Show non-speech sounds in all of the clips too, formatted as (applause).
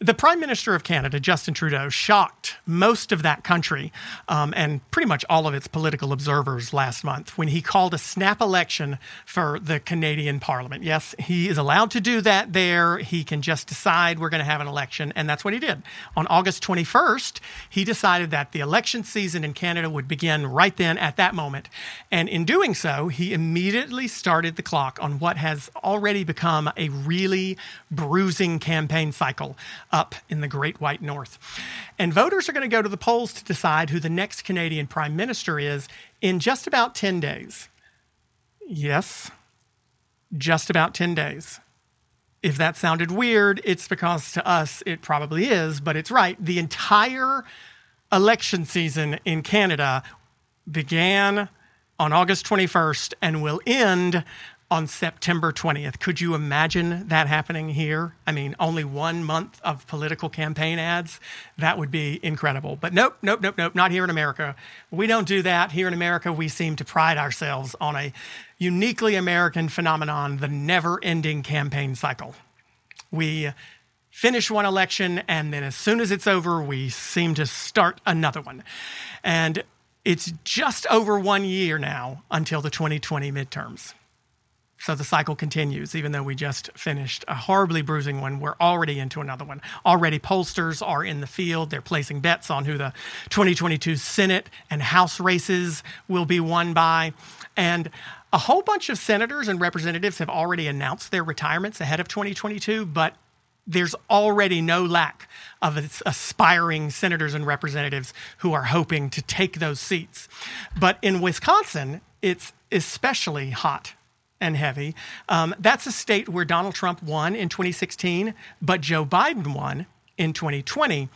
the Prime Minister of Canada, Justin Trudeau, shocked most of that country um, and pretty much all of its political observers last month when he called a snap election for the Canadian Parliament. Yes, he is allowed to do that there. He can just decide we're going to have an election, and that's what he did. On August 21st, he decided that the election season in Canada would begin right then at that moment. And in doing so, he immediately started the clock on what has already become a really bruising campaign cycle up in the Great White North. And voters are going to go to the polls to decide who the next Canadian Prime Minister is in just about 10 days. Yes, just about 10 days. If that sounded weird, it's because to us it probably is, but it's right. The entire election season in Canada began on August 21st and will end on September 20th. Could you imagine that happening here? I mean, only one month of political campaign ads? That would be incredible. But nope, nope, nope, nope, not here in America. We don't do that. Here in America, we seem to pride ourselves on a uniquely American phenomenon the never ending campaign cycle. We finish one election, and then as soon as it's over, we seem to start another one. And it's just over one year now until the 2020 midterms. So the cycle continues, even though we just finished a horribly bruising one. We're already into another one. Already, pollsters are in the field. They're placing bets on who the 2022 Senate and House races will be won by. And a whole bunch of senators and representatives have already announced their retirements ahead of 2022, but there's already no lack of aspiring senators and representatives who are hoping to take those seats. But in Wisconsin, it's especially hot and heavy. Um, that's a state where Donald Trump won in 2016, but Joe Biden won in 2020.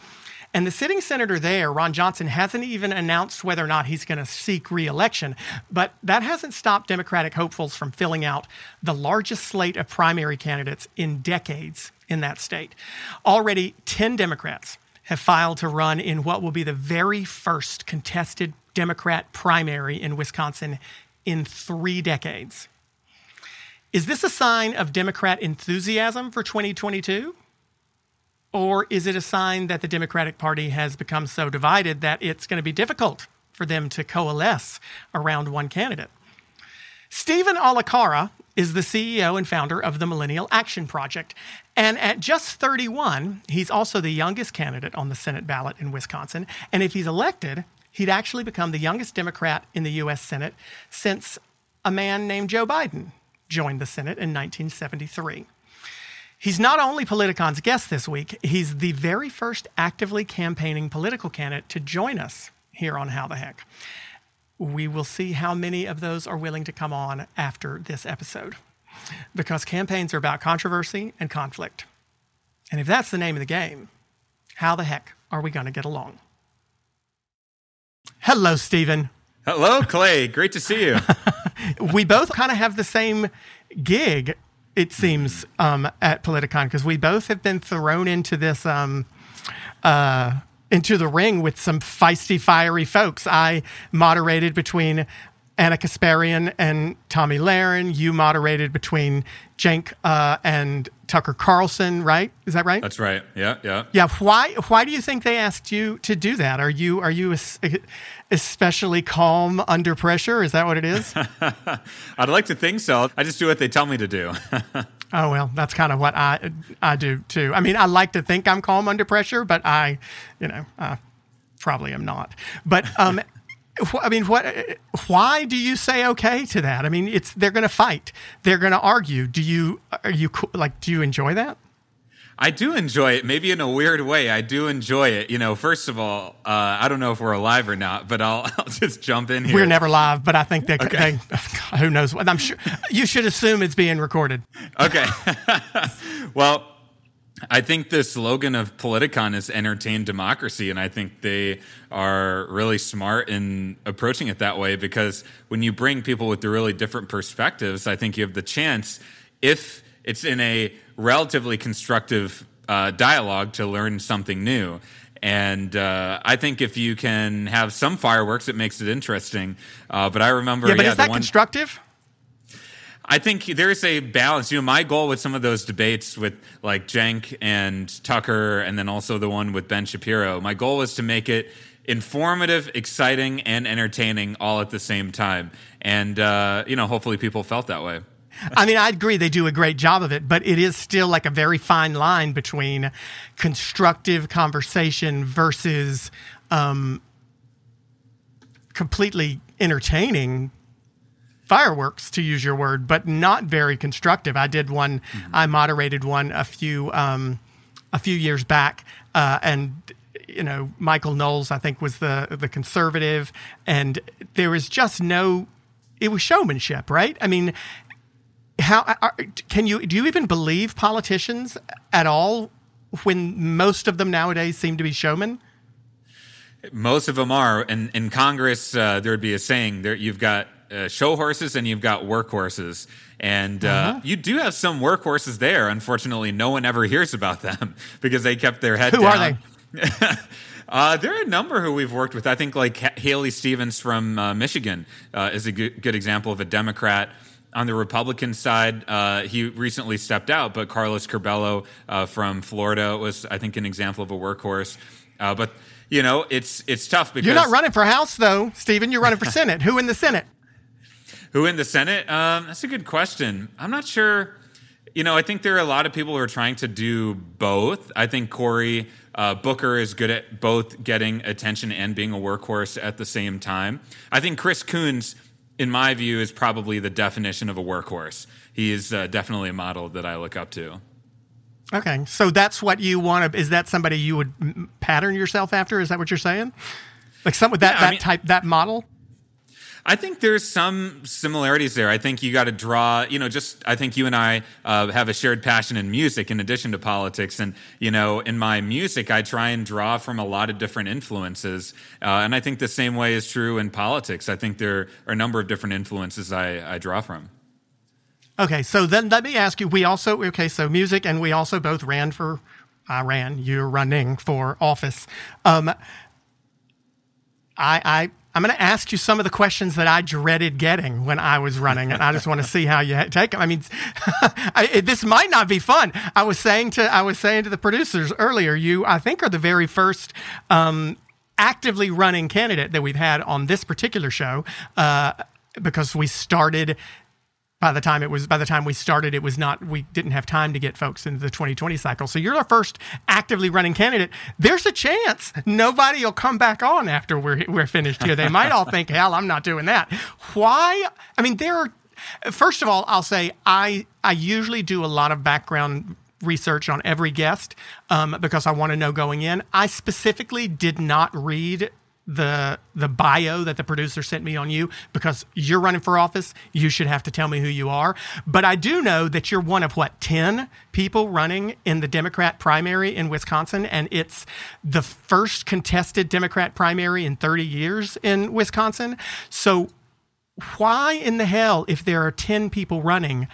And the sitting senator there, Ron Johnson, hasn't even announced whether or not he's going to seek reelection. But that hasn't stopped Democratic hopefuls from filling out the largest slate of primary candidates in decades in that state. Already, 10 Democrats have filed to run in what will be the very first contested Democrat primary in Wisconsin in three decades. Is this a sign of Democrat enthusiasm for 2022? Or is it a sign that the Democratic Party has become so divided that it's going to be difficult for them to coalesce around one candidate? Steven Olikara is the CEO and founder of the Millennial Action Project. And at just 31, he's also the youngest candidate on the Senate ballot in Wisconsin. And if he's elected, he'd actually become the youngest Democrat in the U.S. Senate since a man named Joe Biden joined the Senate in 1973. He's not only Politicon's guest this week, he's the very first actively campaigning political candidate to join us here on How the Heck. We will see how many of those are willing to come on after this episode because campaigns are about controversy and conflict. And if that's the name of the game, how the heck are we going to get along? Hello, Steven. Hello, Clay. Great to see you. (laughs) (laughs) we both kind of have the same gig, it seems, um, at Politicon because we both have been thrown into this. Um, uh, into the ring with some feisty, fiery folks. I moderated between Ana Kasparian and Tomi Lahren. You moderated between Cenk uh, and Tucker Carlson, right? Is that right? That's right. Yeah, yeah. Yeah. Why? Why do you think they asked you to do that? Are you are you especially calm under pressure? Is that what it is? (laughs) I'd like to think so. I just do what they tell me to do. (laughs) oh well, that's kind of what I I do too. I mean, I like to think I'm calm under pressure, but I, you know, I probably am not. But um, I mean, what? Why do you say okay to that? I mean, it's they're going to fight, they're going to argue. Do you are you like? Do you enjoy that? I do enjoy it, maybe in a weird way. I do enjoy it. You know, first of all, uh, I don't know if we're alive or not, but I'll, (laughs) I'll just jump in here. We're never live, but I think that okay. they, who knows what. I'm sure you should assume it's being recorded. Okay. (laughs) well, I think the slogan of Politicon is entertain democracy, and I think they are really smart in approaching it that way because when you bring people with the really different perspectives, I think you have the chance, if it's in a relatively constructive uh, dialogue to learn something new. And uh, I think if you can have some fireworks, it makes it interesting. Uh, but I remember, yeah, but yeah, is that one- constructive? I think there's a balance. You know, my goal with some of those debates with like Cenk and Tucker, and then also the one with Ben Shapiro, my goal was to make it informative, exciting, and entertaining all at the same time. And, uh, you know, hopefully people felt that way. I mean, I agree they do a great job of it, but it is still like a very fine line between constructive conversation versus um, completely entertaining fireworks, to use your word, but not very constructive. I did one, mm-hmm. I moderated one a few um, a few years back, uh, and you know Michael Knowles, I think, was the the conservative, and there was just no. It was showmanship, right? I mean, how are, can you do you even believe politicians at all when most of them nowadays seem to be showmen? Most of them are, and in Congress, uh, there would be a saying: "There, you've got uh, show horses and you've got work horses. And uh, uh-huh. you do have some work horses there. Unfortunately, no one ever (laughs) hears about them (laughs) because they kept their head who down. Who are they? (laughs) uh, there are a number who we've worked with. I think like Haley Stevens from uh, Michigan uh, is a good, good, example of a Democrat. On the Republican side, uh, he recently stepped out, but Carlos Curbelo from Florida was, I think, an example of a workhorse. but you know, it's it's tough because you're not running for House, though, Steven. You're running for Senate. Who in the Senate? Who in the Senate? Um, that's a good question. I'm not sure. You know, I think there are a lot of people who are trying to do both. I think Cory uh, Booker is good at both getting attention and being a workhorse at the same time. I think Chris Coons, in my view, is probably the definition of a workhorse. He is uh, definitely a model that I look up to. Okay, so that's what you want to. Is that somebody you would pattern yourself after? Is that what you're saying? Like some with that yeah, that mean, type that model? I think there's some similarities there. I think you got to draw, you know, just I think you and I uh, have a shared passion in music in addition to politics. And, you know, in my music, I try and draw from a lot of different influences. Uh, and I think the same way is true in politics. I think there are a number of different influences I, I draw from. Okay, so then let me ask you. We also okay, so music, and we also both ran for. I ran. You're running for office. Um, I, I I'm going to ask you some of the questions that I dreaded getting when I was running, and I just want to see how you take them. I mean, (laughs) I, this might not be fun. I was saying to I was saying to the producers earlier, you I think are the very first. Um, actively running candidate that we've had on this particular show uh, because we started by the time it was by the time we started it was not we didn't have time to get folks into the 2020 cycle. So you're our first actively running candidate. There's a chance nobody will come back on after we're we're finished here. They might all (laughs) think hell i'm not doing that. Why? I mean there are first of all i'll say i i usually do a lot of background research on every guest um, because I want to know going in. I specifically did not read the the bio that the producer sent me on you because you're running for office you should have to tell me who you are. But i do know that you're one of what 10 people running in the democrat primary in wisconsin and it's the first contested democrat primary in 30 years in wisconsin. So why in the hell if there are 10 people running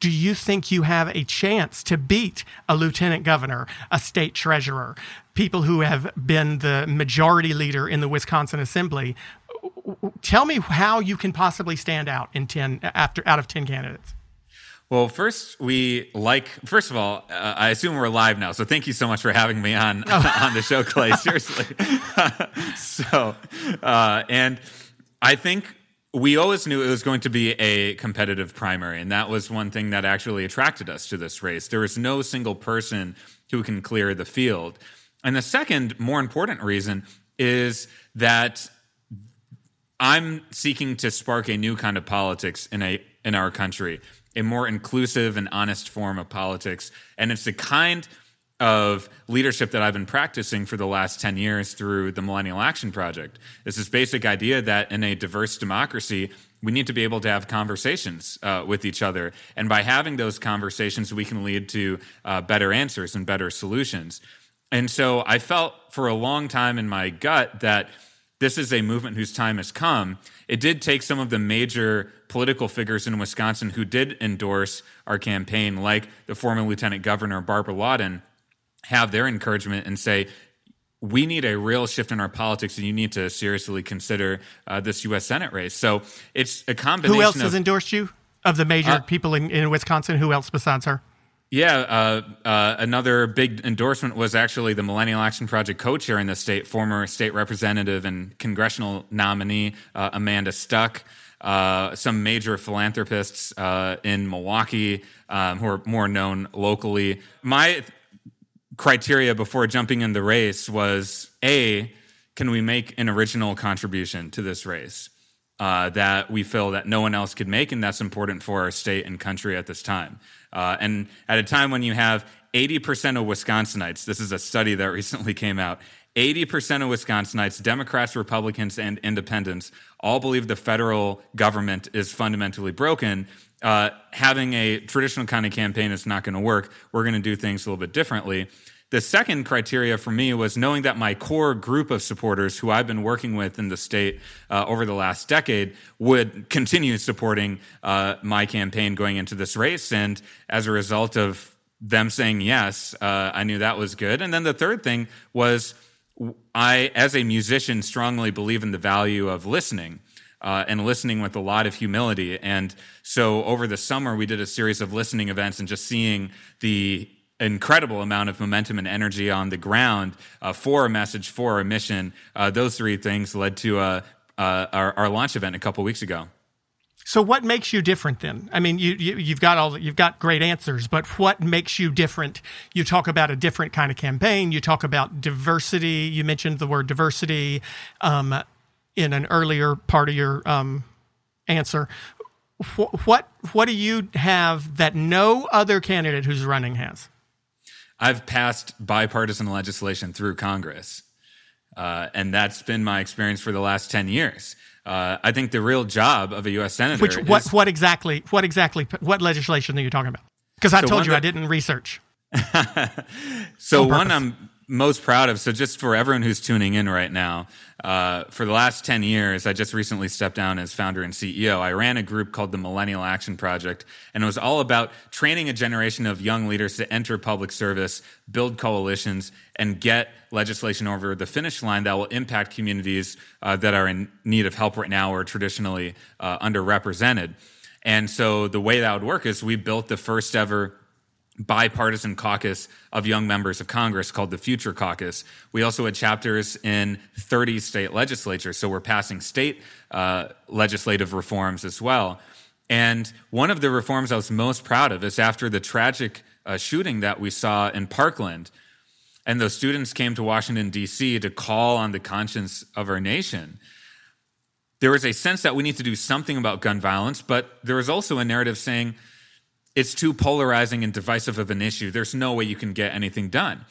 do you think you have a chance to beat a lieutenant governor, a state treasurer, people who have been the majority leader in the Wisconsin Assembly? Tell me how you can possibly stand out in 10 after out of 10 candidates. Well, first we like. First of all, uh, I assume we're live now, so thank you so much for having me on oh. (laughs) on the show, Clay. Seriously. (laughs) so, uh, and I think we always knew it was going to be a competitive primary, and that was one thing that actually attracted us to this race. There is no single person who can clear the field. And the second, more important reason is that I'm seeking to spark a new kind of politics in a in our country, a more inclusive and honest form of politics, and it's the kind of leadership that I've been practicing for the last 10 years through the Millennial Action Project. It's this basic idea that in a diverse democracy, we need to be able to have conversations uh, with each other. And by having those conversations, we can lead to uh, better answers and better solutions. And so I felt for a long time in my gut that this is a movement whose time has come. It did take some of the major political figures in Wisconsin who did endorse our campaign, like the former Lieutenant Governor Barbara Lawton, have their encouragement and say, we need a real shift in our politics, and you need to seriously consider uh, this U.S. Senate race. So it's a combination. Who else of, has endorsed you? of the major uh, people in, in Wisconsin? Who else besides her? Yeah, uh, uh, another big endorsement was actually the Millennial Action Project co-chair in the state, former state representative and congressional nominee uh, Amanda Stuck. Uh, some major philanthropists uh, in Milwaukee um, who are more known locally. My criteria before jumping in the race was a can we make an original contribution to this race uh, that we feel that no one else could make, and that's important for our state and country at this time. Uh, and at a time when you have 80% of Wisconsinites, this is a study that (laughs) recently came out, 80% of Wisconsinites, Democrats, Republicans, and independents, all believe the federal government is fundamentally broken. Uh, having a traditional kind of campaign is not going to work. We're going to do things a little bit differently. The second criteria for me was knowing that my core group of supporters, who I've been working with in the state uh, over the last decade, would continue supporting uh, my campaign going into this race. And as a result of them saying yes, uh, I knew that was good. And then the third thing was I, as a musician, strongly believe in the value of listening. Uh, and listening with a lot of humility. And so over the summer, we did a series of listening events and just seeing the incredible amount of momentum and energy on the ground uh, for a message, for a mission. Uh, those three things led to uh, uh our, our, launch event a couple weeks ago. So, what makes you different then? I mean, you, you have got all you've got great answers, but what makes you different? You talk about a different kind of campaign. You talk about diversity. You mentioned the word diversity um, in an earlier part of your um, answer. What, what what do you have that no other candidate who's running has? I've passed bipartisan legislation through Congress. Uh, and that's been my experience for the last 10 years. Uh, I think the real job of a U.S. senator. Which what is, what exactly what exactly what legislation are you talking about? Because I so told you that, I didn't research. (laughs) so one I'm most proud of. So just for everyone who's tuning in right now, uh, for the last 10 years, I just recently stepped down as founder and CEO. I ran a group called the Millennial Action Project, and it was all about training a generation of young leaders to enter public service, build coalitions, and get legislation over the finish line that will impact communities uh, that are in need of help right now or traditionally uh, underrepresented. And so the way that would work is we built the first ever bipartisan caucus of young members of Congress called the Future Caucus. We also had chapters in 30 state legislatures, so we're passing state uh, legislative reforms as well. And one of the reforms I was most proud of is after the tragic uh, shooting that we saw in Parkland. And those students came to Washington, D.C. to call on the conscience of our nation. There was a sense that we need to do something about gun violence, but there was also a narrative saying, it's too polarizing and divisive of an issue. There's no way you can get anything done.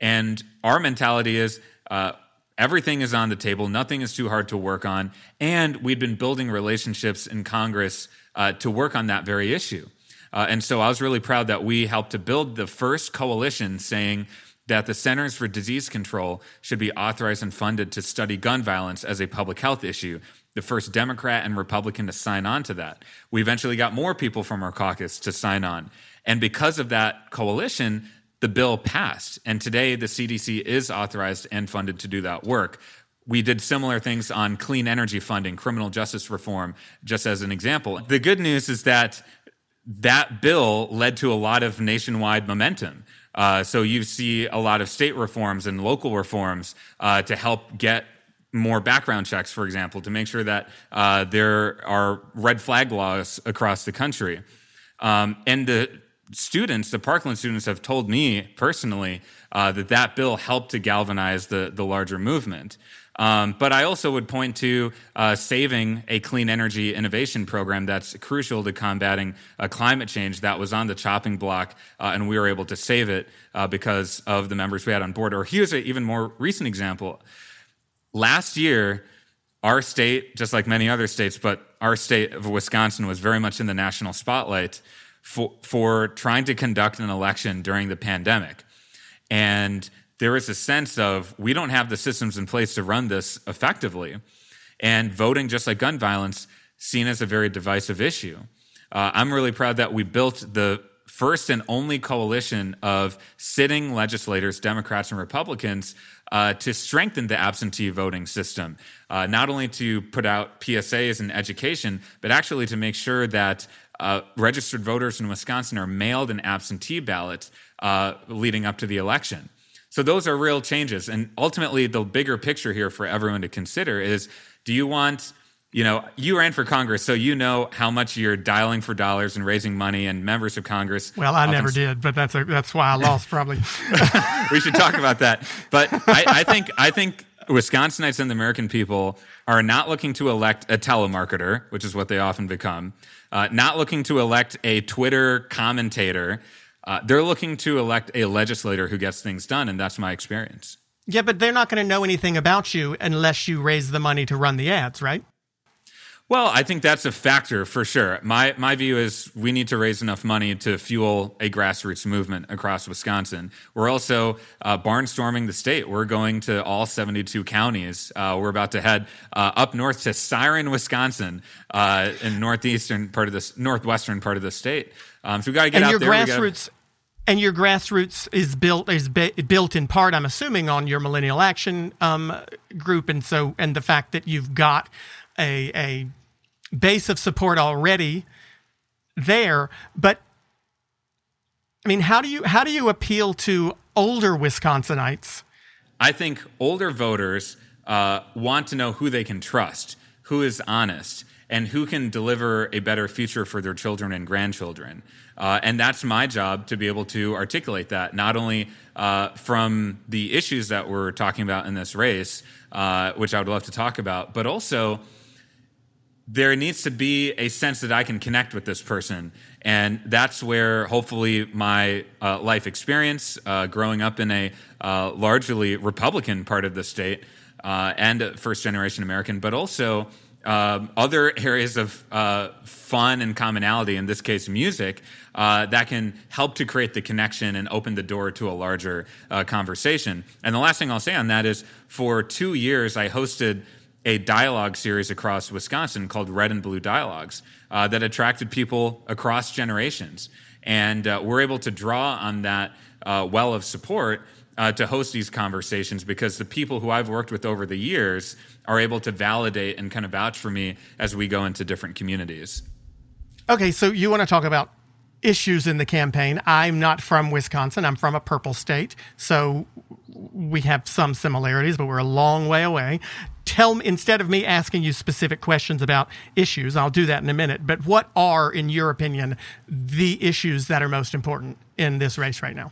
And our mentality is uh, everything is on the table, nothing is too hard to work on. And we'd been building relationships in Congress uh, to work on that very issue. Uh, and so I was really proud that we helped to build the first coalition saying that the Centers for Disease Control should be authorized and funded to study gun violence as a public health issue the first Democrat and Republican to sign on to that. We eventually got more people from our caucus to sign on. And because of that coalition, the bill passed. And today, the CDC is authorized and funded to do that work. We did similar things on clean energy funding, criminal justice reform, just as an example. The good news is that that bill led to a lot of nationwide momentum. Uh, so you see a lot of state reforms and local reforms uh, to help get more background checks, for example, to make sure that uh, there are red flag laws across the country. Um, and the students, the Parkland students, have told me personally uh, that that bill helped to galvanize the, the larger movement. Um, but I also would point to uh, saving a clean energy innovation program that's crucial to combating uh, climate change that was on the chopping block, uh, and we were able to save it uh, because of the members we had on board. Or here's an even more recent example. Last year, our state, just like many other states, but our state of Wisconsin was very much in the national spotlight for, for trying to conduct an election during the pandemic. And there was a sense of we don't have the systems in place to run this effectively. And voting, just like gun violence, seen as a very divisive issue. Uh, I'm really proud that we built the first and only coalition of sitting legislators, Democrats and Republicans, uh, to strengthen the absentee voting system, uh, not only to put out PSAs and education, but actually to make sure that uh, registered voters in Wisconsin are mailed an absentee ballot uh, leading up to the election. So those are real changes. And ultimately, the bigger picture here for everyone to consider is do you want you know, you ran for Congress, so you know how much you're dialing for dollars and raising money, and members of Congress. Well, I never did, but that's a, that's why I lost, probably. (laughs) we should talk about that. But I, I think I think Wisconsinites and the American people are not looking to elect a telemarketer, which is what they often become. Uh, not looking to elect a Twitter commentator. Uh, they're looking to elect a legislator who gets things done, and that's my experience. Yeah, but they're not going to know anything about you unless you raise the money to run the ads, right? Well, I think that's a factor for sure. My my view is we need to raise enough money to fuel a grassroots movement across Wisconsin. We're also uh, barnstorming the state. We're going to all 72 counties. Uh, we're about to head uh, up north to Siren, Wisconsin, uh, in northeastern part of this northwestern part of the state. Um, so we got to get and out your there. Grassroots, gotta... and your grassroots is built is be, built in part, I'm assuming, on your Millennial Action um, group, and so and the fact that you've got a a base of support already there. But I mean, how do you how do you appeal to older Wisconsinites? I think older voters uh, want to know who they can trust, who is honest, and who can deliver a better future for their children and grandchildren. Uh, and that's my job to be able to articulate that, not only uh, from the issues that we're talking about in this race, uh, which I would love to talk about, but also there needs to be a sense that I can connect with this person. And that's where hopefully my uh, life experience, uh, growing up in a uh, largely Republican part of the state uh, and first generation American, but also um, other areas of uh, fun and commonality, in this case, music, uh, that can help to create the connection and open the door to a larger conversation. And the last thing I'll say on that is for two years, I hosted a dialogue series across Wisconsin called Red and Blue Dialogues uh, that attracted people across generations. And uh, we're able to draw on that uh, well of support uh, to host these conversations because the people who I've worked with over the years are able to validate and kind of vouch for me as we go into different communities. Okay, so you want to talk about issues in the campaign. I'm not from Wisconsin. I'm from a purple state. So we have some similarities, but we're a long way away. Tell me, instead of me asking you specific questions about issues, I'll do that in a minute, but what are, in your opinion, the issues that are most important in this race right now?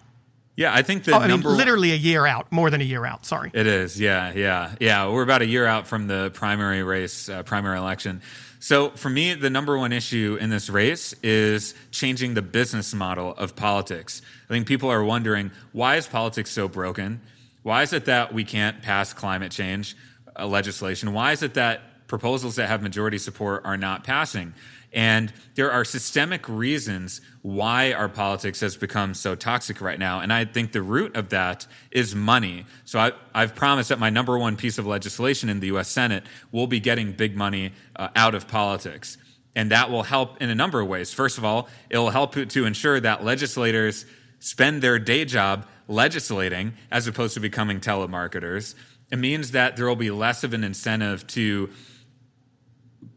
Yeah, I think the oh, I number mean, literally a year out, more than a year out. Sorry. It is. Yeah, yeah, yeah. We're about a year out from the primary race, uh, primary election. So for me, the number one issue in this race is changing the business model of politics. I think people are wondering why is politics so broken? Why is it that we can't pass climate change uh, legislation? Why is it that proposals that have majority support are not passing? And there are systemic reasons why our politics has become so toxic right now. And I think the root of that is money. So I, have promised that my number one piece of legislation in the US Senate will be getting big money uh, out of politics. And that will help in a number of ways. First of all, it will help to ensure that legislators spend their day job legislating as opposed to becoming telemarketers. It means that there will be less of an incentive to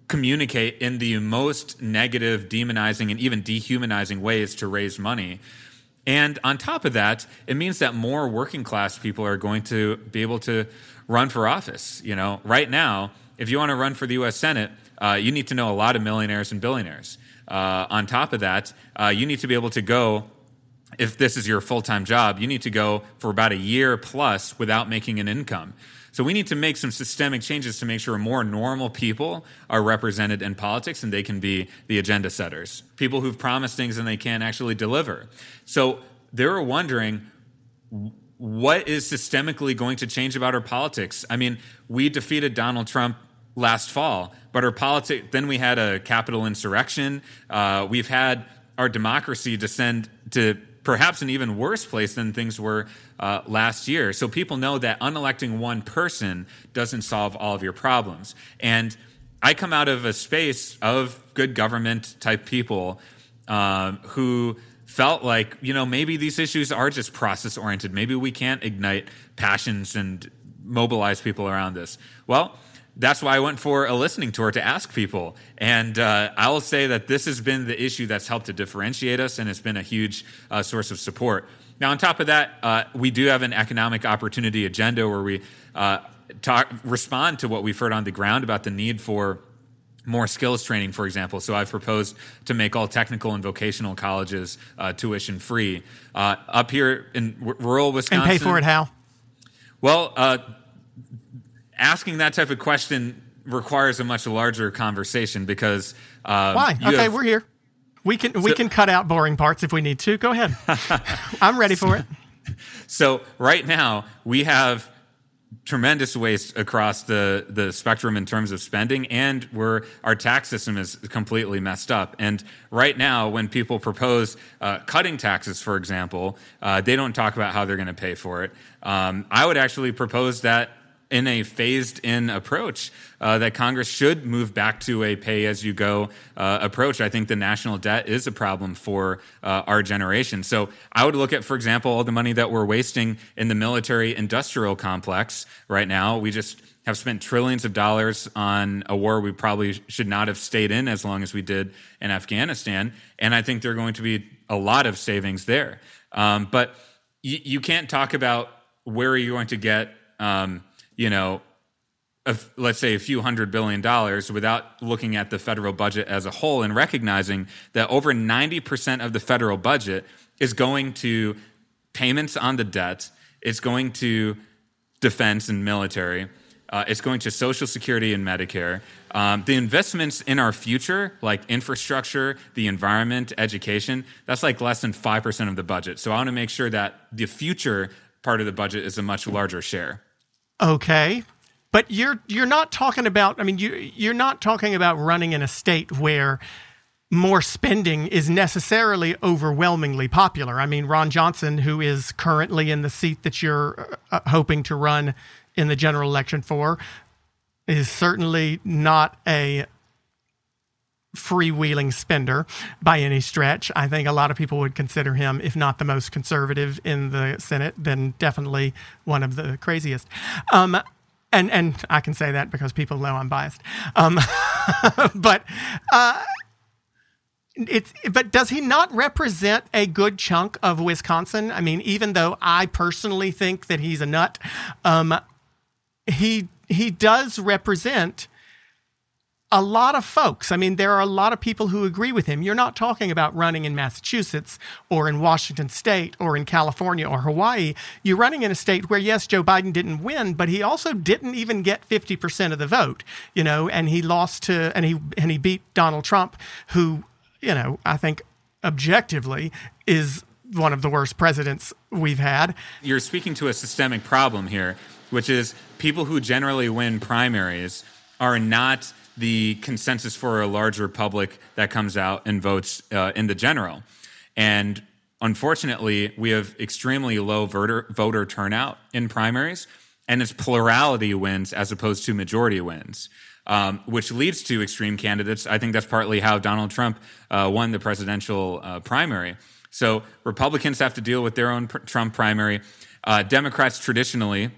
communicate in the most negative, demonizing, and even dehumanizing ways to raise money. And on top of that, it means that more working class people are going to be able to run for office. You know, right now, if you want to run for the U.S. Senate, uh, you need to know a lot of millionaires and billionaires. Uh, on top of that, uh, you need to be able to go. If this is your full time job, you need to go for about a year plus without making an income. So we need to make some systemic changes to make sure more normal people are represented in politics and they can be the agenda setters, people who've promised things and they can't actually deliver. So they're wondering what is systemically going to change about our politics? I mean, we defeated Donald Trump last fall, but our politics, then we had a Capitol insurrection. Uh, we've had our democracy descend to perhaps an even worse place than things were uh, last year. So people know that unelecting one person doesn't solve all of your problems. And I come out of a space of good government type people uh, who felt like, you know, maybe these issues are just process oriented. Maybe we can't ignite passions and mobilize people around this. Well, that's why I went for a listening tour to ask people. And uh, I will say that this has been the issue that's helped to differentiate us, and it's been a huge uh, source of support. Now, on top of that, uh, we do have an economic opportunity agenda where we uh, talk, respond to what we've heard on the ground about the need for more skills training, for example. So I've proposed to make all technical and vocational colleges uh, tuition free. Uh, up here in rural Wisconsin. And pay for it how? Well, uh, asking that type of question requires a much larger conversation because. Uh, Why? Okay, have, we're here. We can we can cut out boring parts if we need to. Go ahead. (laughs) I'm ready for it. (laughs) So right now we have tremendous waste across the, the spectrum in terms of spending, and where our tax system is completely messed up. And right now, when people propose uh, cutting taxes, for example, uh, they don't talk about how they're going to pay for it. Um, I would actually propose that in a phased in approach uh, that Congress should move back to a pay as you go uh, approach. I think the national debt is a problem for uh, our generation. So I would look at, for example, all the money that we're wasting in the military industrial complex right now. We just have spent trillions of dollars on a war we probably should not have stayed in as long as we did in Afghanistan. And I think there are going to be a lot of savings there. Um, but you can't talk about where are you going to get. Um, you know, a, let's say a few hundred billion dollars without looking at the federal budget as a whole and recognizing that over 90% of the federal budget is going to payments on the debt, it's going to defense and military, uh, it's going to Social Security and Medicare. Um, the investments in our future, like infrastructure, the environment, education, that's like less than 5% of the budget. So I want to make sure that the future part of the budget is a much larger share. Okay. But you're you're not talking about I mean you you're not talking about running in a state where more spending is necessarily overwhelmingly popular. I mean Ron Johnson who is currently in the seat that you're uh, hoping to run in the general election for is certainly not a freewheeling spender by any stretch. I think a lot of people would consider him, if not the most conservative in the Senate, then definitely one of the craziest. Um, and and I can say that because people know I'm biased. Um, (laughs) but uh, it's but does he not represent a good chunk of Wisconsin? I mean, even though I personally think that he's a nut, um, he he does represent a lot of folks. I mean, there are a lot of people who agree with him. You're not talking about running in Massachusetts or in Washington state or in California or Hawaii. You're running in a state where, yes, Joe Biden didn't win, but he also didn't even get 50% of the vote, you know, and he lost to, and he, and he beat Donald Trump, who, you know, I think objectively is one of the worst presidents we've had. You're speaking to a systemic problem here, which is people who generally win primaries are not the consensus for a larger public that comes out and votes uh, in the general. And unfortunately, we have extremely low voter, voter turnout in primaries, and it's plurality wins as opposed to majority wins. Um, which leads to extreme candidates. I think that's partly how Donald Trump uh, won the presidential uh, primary. So Republicans have to deal with their own pr- Trump primary. Uh, Democrats traditionally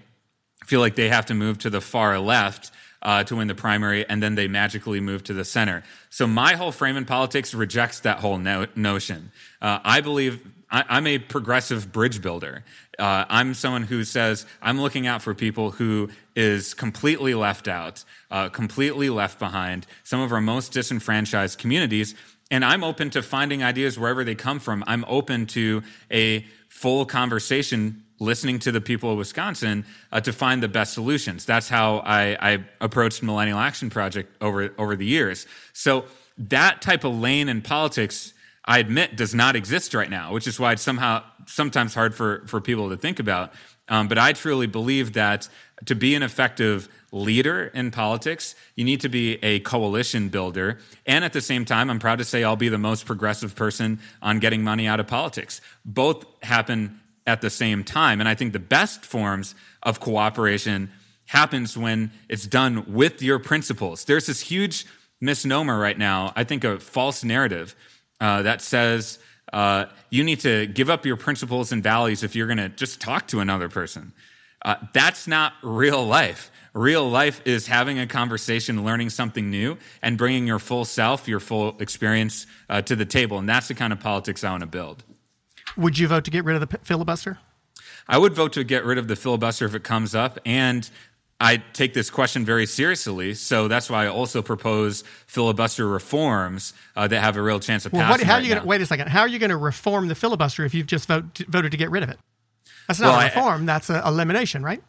feel like they have to move to the far left uh, to win the primary, and then they magically move to the center. So my whole frame in politics rejects that whole no- notion. Uh, I believe I, am a progressive bridge builder. Uh, I'm someone who says I'm looking out for people who is completely left out, uh, completely left behind, some of our most disenfranchised communities. And I'm open to finding ideas wherever they come from. I'm open to a full conversation listening to the people of Wisconsin uh, to find the best solutions. That's how I, I approached Millennial Action Project over over the years. So that type of lane in politics, I admit, does not exist right now, which is why it's somehow sometimes hard for for people to think about. Um, but I truly believe that to be an effective leader in politics, you need to be a coalition builder. And at the same time, I'm proud to say I'll be the most progressive person on getting money out of politics. Both happen at the same time. And I think the best forms of cooperation happens when it's done with your principles. There's this huge misnomer right now, I think a false narrative uh, that says uh, you need to give up your principles and values if you're going to just talk to another person. Uh, that's not real life. Real life is having a conversation, learning something new, and bringing your full self, your full experience uh, to the table. And that's the kind of politics I want to build. Would you vote to get rid of the filibuster? I would vote to get rid of the filibuster if it comes up. And I take this question very seriously, so that's why I also propose filibuster reforms uh, that have a real chance of well, passing. What, how right are you Gonna, wait a second? How are you going to reform the filibuster if you've just vote, voted to get rid of it? That's not well, a reform. I, that's an elimination, right?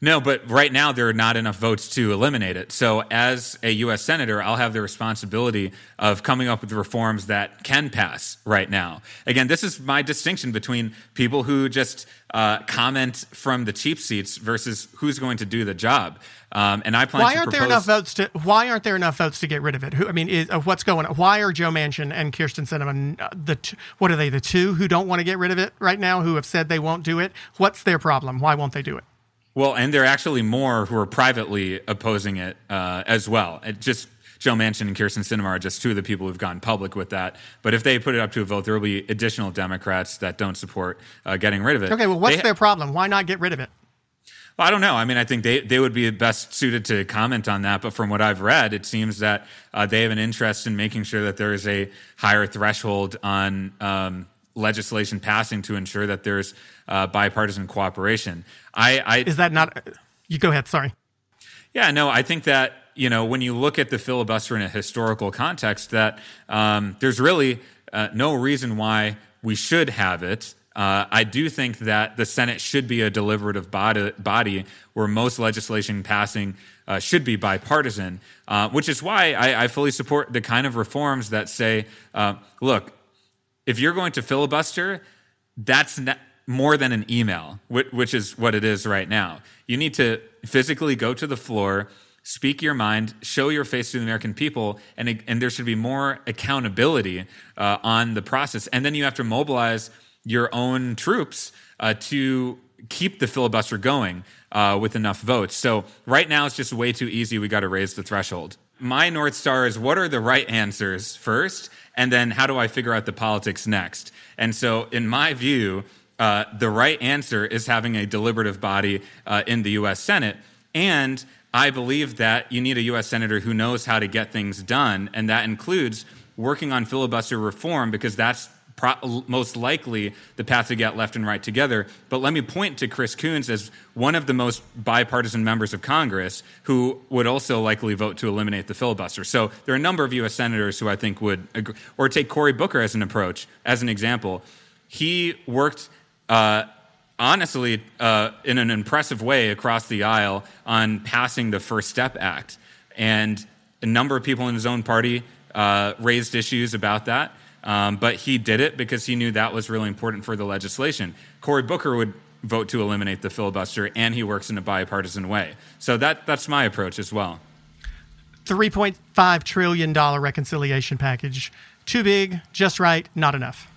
No, but right now there are not enough votes to eliminate it. So, as a U.S. Senator, I'll have the responsibility of coming up with reforms that can pass right now. Again, this is my distinction between people who just uh, comment from the cheap seats versus who's going to do the job. Um, and I plan. To Why aren't propose- there enough votes to? Why aren't there enough votes to get rid of it? Who, I mean, is, uh, what's going on? Why are Joe Manchin and Kyrsten Sinema uh, the t- what are they the two who don't want to get rid of it right now? Who have said they won't do it? What's their problem? Why won't they do it? Well, and there are actually more who are privately opposing it uh, as well. It just Joe Manchin and Kyrsten Sinema are just two of the people who've gone public with that. But if they put it up to a vote, there will be additional Democrats that don't support uh, getting rid of it. Okay, well, what's they, their problem? Why not get rid of it? Well, I don't know. I mean, I think they, they would be best suited to comment on that. But from what I've read, it seems that uh, they have an interest in making sure that there is a higher threshold on um, legislation passing to ensure that there's uh, bipartisan cooperation. I, I is that not? You go ahead. Sorry. Yeah, no, I think that you know when you look at the filibuster in a historical context, that um, there's really uh, no reason why we should have it. Uh, I do think that the Senate should be a deliberative body, body where most legislation passing uh, should be bipartisan, uh, which is why I, I, fully support the kind of reforms that say, uh, look, if you're going to filibuster, that's not, more than an email, which is what it is right now. You need to physically go to the floor, speak your mind, show your face to the American people, and, and there should be more accountability uh, on the process. And then you have to mobilize your own troops uh, to keep the filibuster going uh, with enough votes. So right now it's just way too easy. We got to raise the threshold. My North Star is what are the right answers first, and then how do I figure out the politics next? And so, in my view, uh, the right answer is having a deliberative body uh, in the U.S. Senate. And I believe that you need a U.S. Senator who knows how to get things done, and that includes working on filibuster reform because that's pro- most likely the path to get left and right together. But let me point to Chris Coons as one of the most bipartisan members of Congress who would also likely vote to eliminate the filibuster. So there are a number of U.S. senators who I think would agree. Or take Cory Booker as an approach, as an example. He worked uh, honestly, uh, in an impressive way across the aisle on passing the First Step Act. And a number of people in his own party uh, raised issues about that. Um, but he did it because he knew that was really important for the legislation. Cory Booker would vote to eliminate the filibuster, and he works in a bipartisan way. So that, that's my approach as well. $3.5 trillion reconciliation package. Too big, just right, not enough.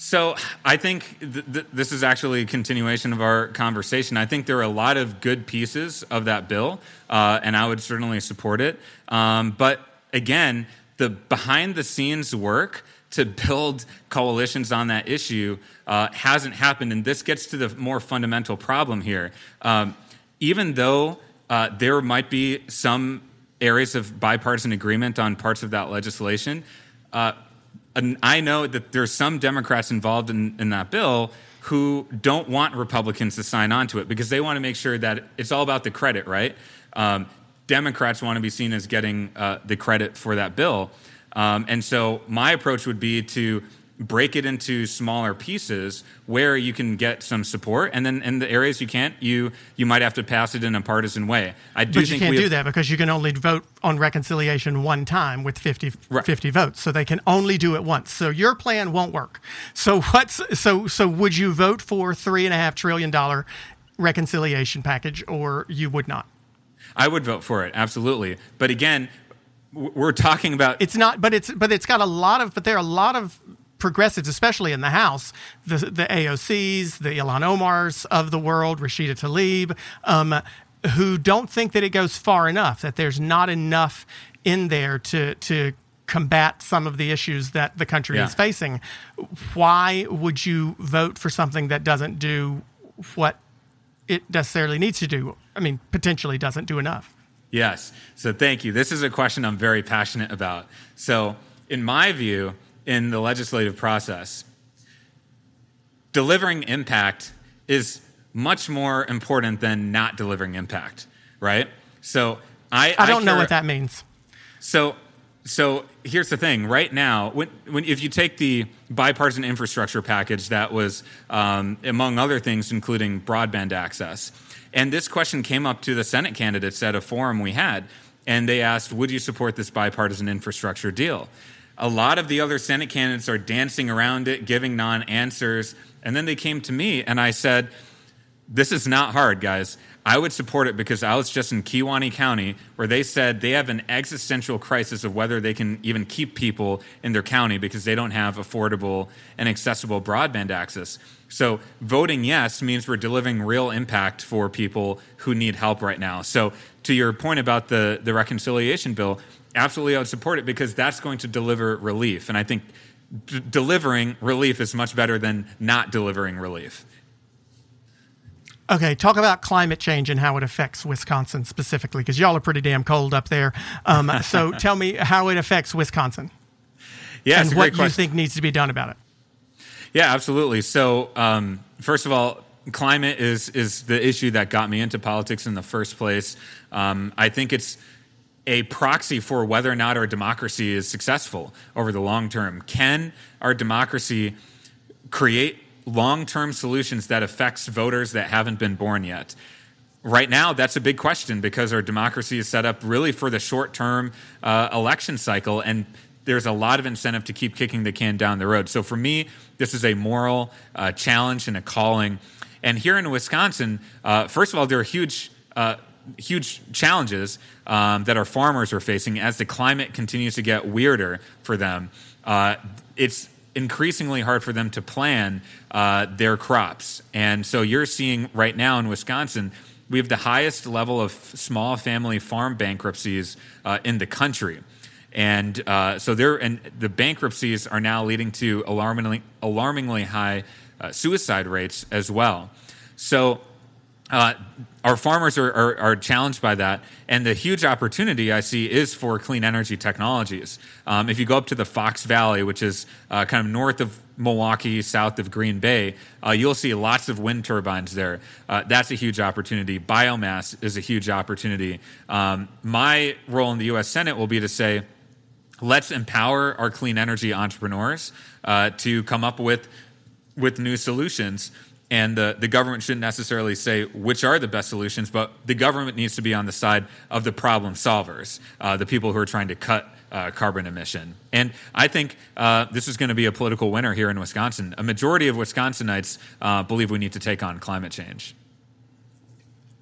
So I think th- th- this is actually a continuation of our conversation. I think there are a lot of good pieces of that bill, uh, and I would certainly support it. Um, but again, the behind the scenes work to build coalitions on that issue uh, hasn't happened, and this gets to the more fundamental problem here. Um, even though uh, there might be some areas of bipartisan agreement on parts of that legislation, uh, and I know that there's some Democrats involved in, in that bill who don't want Republicans to sign on to it because they want to make sure that it's all about the credit, right? Um, Democrats want to be seen as getting uh, the credit for that bill. Um, and so my approach would be to break it into smaller pieces where you can get some support, and then in the areas you can't, you you might have to pass it in a partisan way. I do but you can't do have, that because you can only vote on reconciliation one time with 50, right. 50 votes, so they can only do it once. So your plan won't work. So what's so so? Would you vote for three and a half trillion dollar reconciliation package, or you would not? I would vote for it absolutely, but again we're talking about it's not but it's but it's got a lot of but there are a lot of progressives, especially in the House, the, the AOCs, the Ilhan Omars of the world, Rashida Tlaib, um, who don't think that it goes far enough, that there's not enough in there to, to combat some of the issues that the country yeah. is facing. Why would you vote for something that doesn't do what it necessarily needs to do. I mean, potentially doesn't do enough. Yes. So thank you. This is a question I'm very passionate about. So, in my view, in the legislative process, delivering impact is much more important than not delivering impact, right? So, I I don't I know what that means. so, so here's the thing. Right now, when, when if you take the bipartisan infrastructure package that was, um, among other things, including broadband access, and this question came up to the Senate candidates at a forum we had, and they asked, "Would you support this bipartisan infrastructure deal?" A lot of the other Senate candidates are dancing around it, giving non-answers, and then they came to me, and I said, this is not hard, guys. I would support it because I was just in Kewaunee County where they said they have an existential crisis of whether they can even keep people in their county because they don't have affordable and accessible broadband access. So voting yes means we're delivering real impact for people who need help right now. So to your point about the, the reconciliation bill, absolutely I would support it because that's going to deliver relief. And I think d- delivering relief is much better than not delivering relief. Okay, talk about climate change and how it affects Wisconsin specifically, because y'all are pretty damn cold up there. Um, (laughs) so tell me how it affects Wisconsin Yeah, and what you think needs to be done about it. Yeah, absolutely. So, um, first of all, climate is is the issue that got me into politics in the first place. Um, I think it's a proxy for whether or not our democracy is successful over the long term. Can our democracy create long-term solutions that affects voters that haven't been born yet? Right now, that's a big question because our democracy is set up really for the short-term uh, election cycle, and there's a lot of incentive to keep kicking the can down the road. So for me, this is a moral uh, challenge and a calling. And here in Wisconsin, uh, first of all, there are huge. Uh, huge challenges um, that our farmers are facing as the climate continues to get weirder for them. Uh, it's increasingly hard for them to plan uh, their crops. And so you're seeing right now in Wisconsin, we have the highest level of small family farm bankruptcies uh, in the country. And uh, so there, and the bankruptcies are now leading to alarmingly, alarmingly high uh, suicide rates as well. So uh, our farmers are, are, are, challenged by that. And the huge opportunity I see is for clean energy technologies. Um, if you go up to the Fox Valley, which is uh, kind of north of Milwaukee, south of Green Bay, uh, you'll see lots of wind turbines there. Uh, that's a huge opportunity. Biomass is a huge opportunity. Um, my role in the U.S. Senate will be to say, let's empower our clean energy entrepreneurs uh, to come up with with new solutions and the, the government shouldn't necessarily say which are the best solutions, but the government needs to be on the side of the problem solvers, uh, the people who are trying to cut uh, carbon emission. And I think uh, this is going to be a political winner here in Wisconsin. A majority of Wisconsinites uh, believe we need to take on climate change.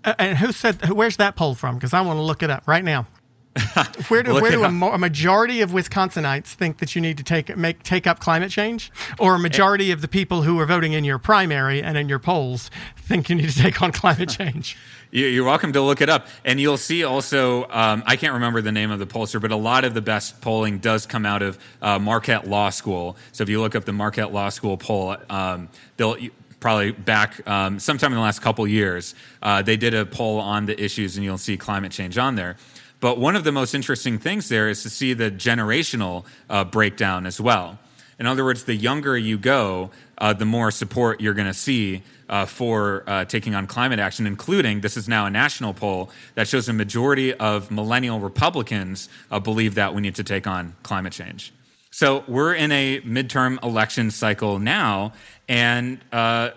And who said? Where's that poll from? Because I want to look it up right now. (laughs) Where do, where do a, mo- a majority of Wisconsinites think that you need to take make take up climate change, or a majority of the people who are voting in your primary and in your polls think you need to take on climate (laughs) change? You- You're welcome to look it up. And you'll see also, um, I can't remember the name of the pollster, but a lot of the best polling does come out of uh, Marquette Law School. So if you look up the Marquette Law School poll, um, they'll probably back um, sometime in the last couple years, uh, they did a poll on the issues, and you'll see climate change on there. But one of the most interesting things there is to see the generational uh, breakdown as well. In other words, the younger you go, uh, the more support you're going to see uh, for uh, taking on climate action, including this is now a national poll that shows a majority of millennial Republicans uh, believe that we need to take on climate change. So we're in a midterm election cycle now, and uh,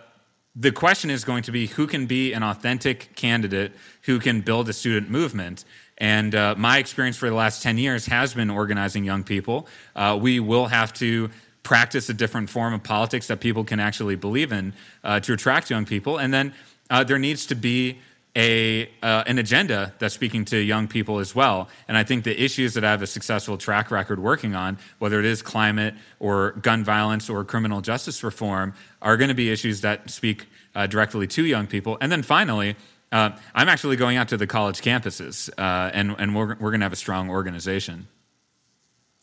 the question is going to be who can be an authentic candidate who can build a student movement. And uh, my experience for the last 10 years has been organizing young people. Uh, we will have to practice a different form of politics that people can actually believe in uh, to attract young people. And then uh, there needs to be a uh, an agenda that's speaking to young people as well. And I think the issues that I have a successful track record working on, whether it is climate or gun violence or criminal justice reform, are going to be issues that speak uh, directly to young people. And then finally. Uh, I'm actually going out to the college campuses, uh, and, and we're, we're going to have a strong organization.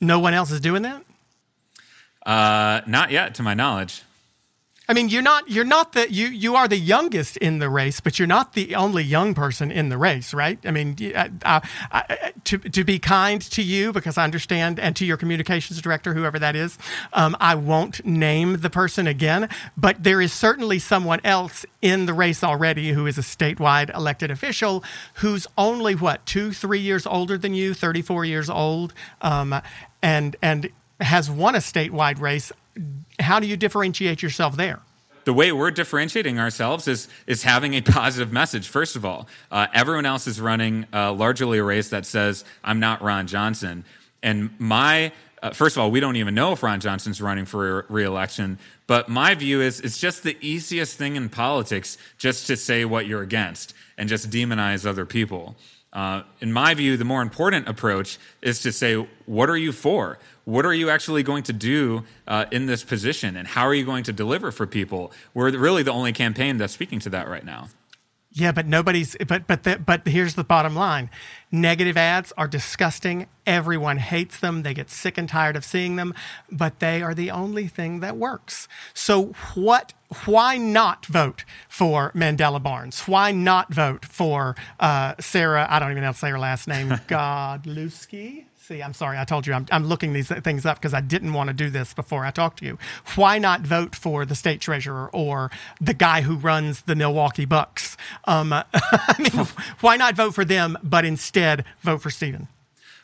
No one else is doing that. Uh, not yet, to my knowledge. I mean, you're not you're not the you you are the youngest in the race, but you're not the only young person in the race, right? I mean, I, I, I, to to be kind to you because I understand, and to your communications director, whoever that is, um, I won't name the person again, but there is certainly someone else in the race already who is a statewide elected official who's only what two three years older than you, thirty four years old, um, and and has won a statewide race how do you differentiate yourself there? the way we're differentiating ourselves is is having a positive message. First of all, uh, everyone else is running uh, largely a race that says I'm not Ron Johnson, and my uh, first of all, we don't even know if Ron Johnson's running for reelection. But my view is it's just the easiest thing in politics just to say what you're against and just demonize other people. Uh, in my view, the more important approach is to say, what are you for? what are you actually going to do uh, in this position? And how are you going to deliver for people? We're really the only campaign that's speaking to that right now yeah but nobody's but but the, but here's the bottom line negative ads are disgusting everyone hates them they get sick and tired of seeing them but they are the only thing that works so what why not vote for Mandela Barnes? Why not vote for uh, Sarah? I don't even know how to say her last name. (laughs) Godlewski. See, I'm sorry. I told you I'm, I'm looking these things up because I didn't want to do this before I talked to you. Why not vote for the state treasurer or the guy who runs the Milwaukee Bucks? Um, (laughs) I mean, why not vote for them, but instead vote for Steven?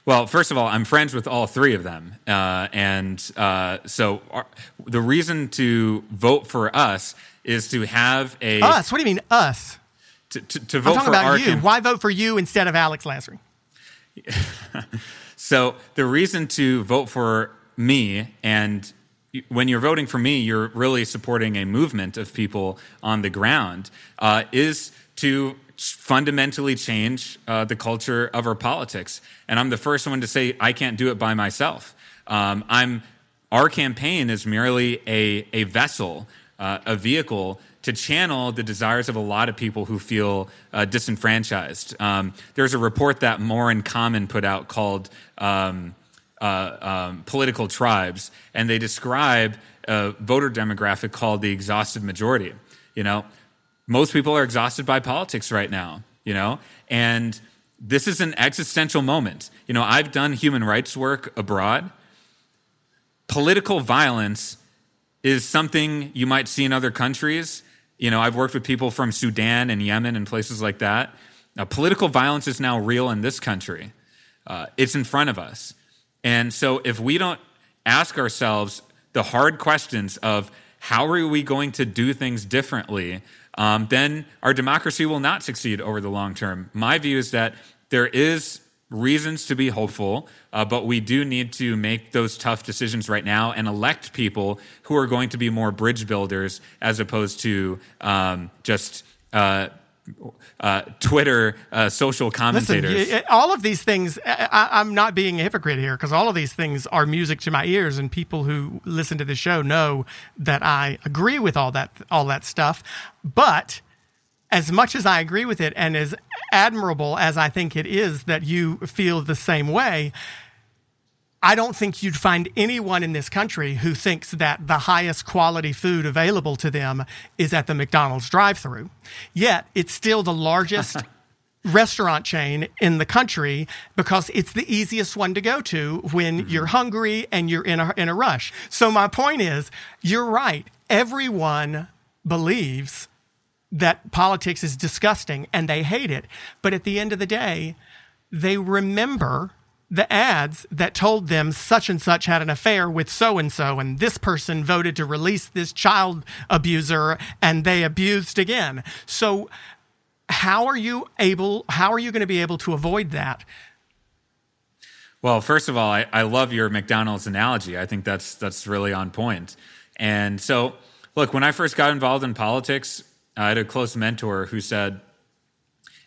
Well, first of all, I'm friends with all three of them, uh, and uh, so our, the reason to vote for us is to have a us. What do you mean us? To, to, to vote I'm talking for about you. Why vote for you instead of Alex Lasry? (laughs) So the reason to vote for me and when you're voting for me, you're really supporting a movement of people on the ground, uh, is to fundamentally change uh, the culture of our politics. And I'm the first one to say I can't do it by myself. Um, I'm our campaign is merely a, a vessel, uh, a vehicle to channel the desires of a lot of people who feel uh, disenfranchised. Um, there's a report that More in Common put out called um, uh, um, Political Tribes, and they describe a voter demographic called the exhausted majority. You know, most people are exhausted by politics right now, you know, and this is an existential moment. You know, I've done human rights work abroad. Political violence is something you might see in other countries you know, I've worked with people from Sudan and Yemen and places like that. Now, political violence is now real in this country. Uh, it's in front of us. And so, if we don't ask ourselves the hard questions of how are we going to do things differently, um, then our democracy will not succeed over the long term. My view is that there is reasons to be hopeful, uh, but we do need to make those tough decisions right now and elect people who are going to be more bridge builders as opposed to um, just. Uh, uh, Twitter uh, social commentators. Listen, all of these things, I, am not being a hypocrite here because all of these things are music to my ears, and people who listen to the show know that I agree with all that all that stuff. But as much as I agree with it and as admirable as I think it is that you feel the same way, I don't think you'd find anyone in this country who thinks that the highest quality food available to them is at the McDonald's drive through. Yet, it's still the largest (laughs) restaurant chain in the country because it's the easiest one to go to when mm-hmm. you're hungry and you're in a, in a rush. So, my point is, you're right. Everyone believes that politics is disgusting and they hate it. But at the end of the day, they remember the ads that told them such and such had an affair with so and so, and this person voted to release this child abuser and they abused again. So, how are you able, how are you going to be able to avoid that? Well, first of all, I, I love your McDonald's analogy. I think that's that's really on point. And so, look, when I first got involved in politics, I had a close mentor who said,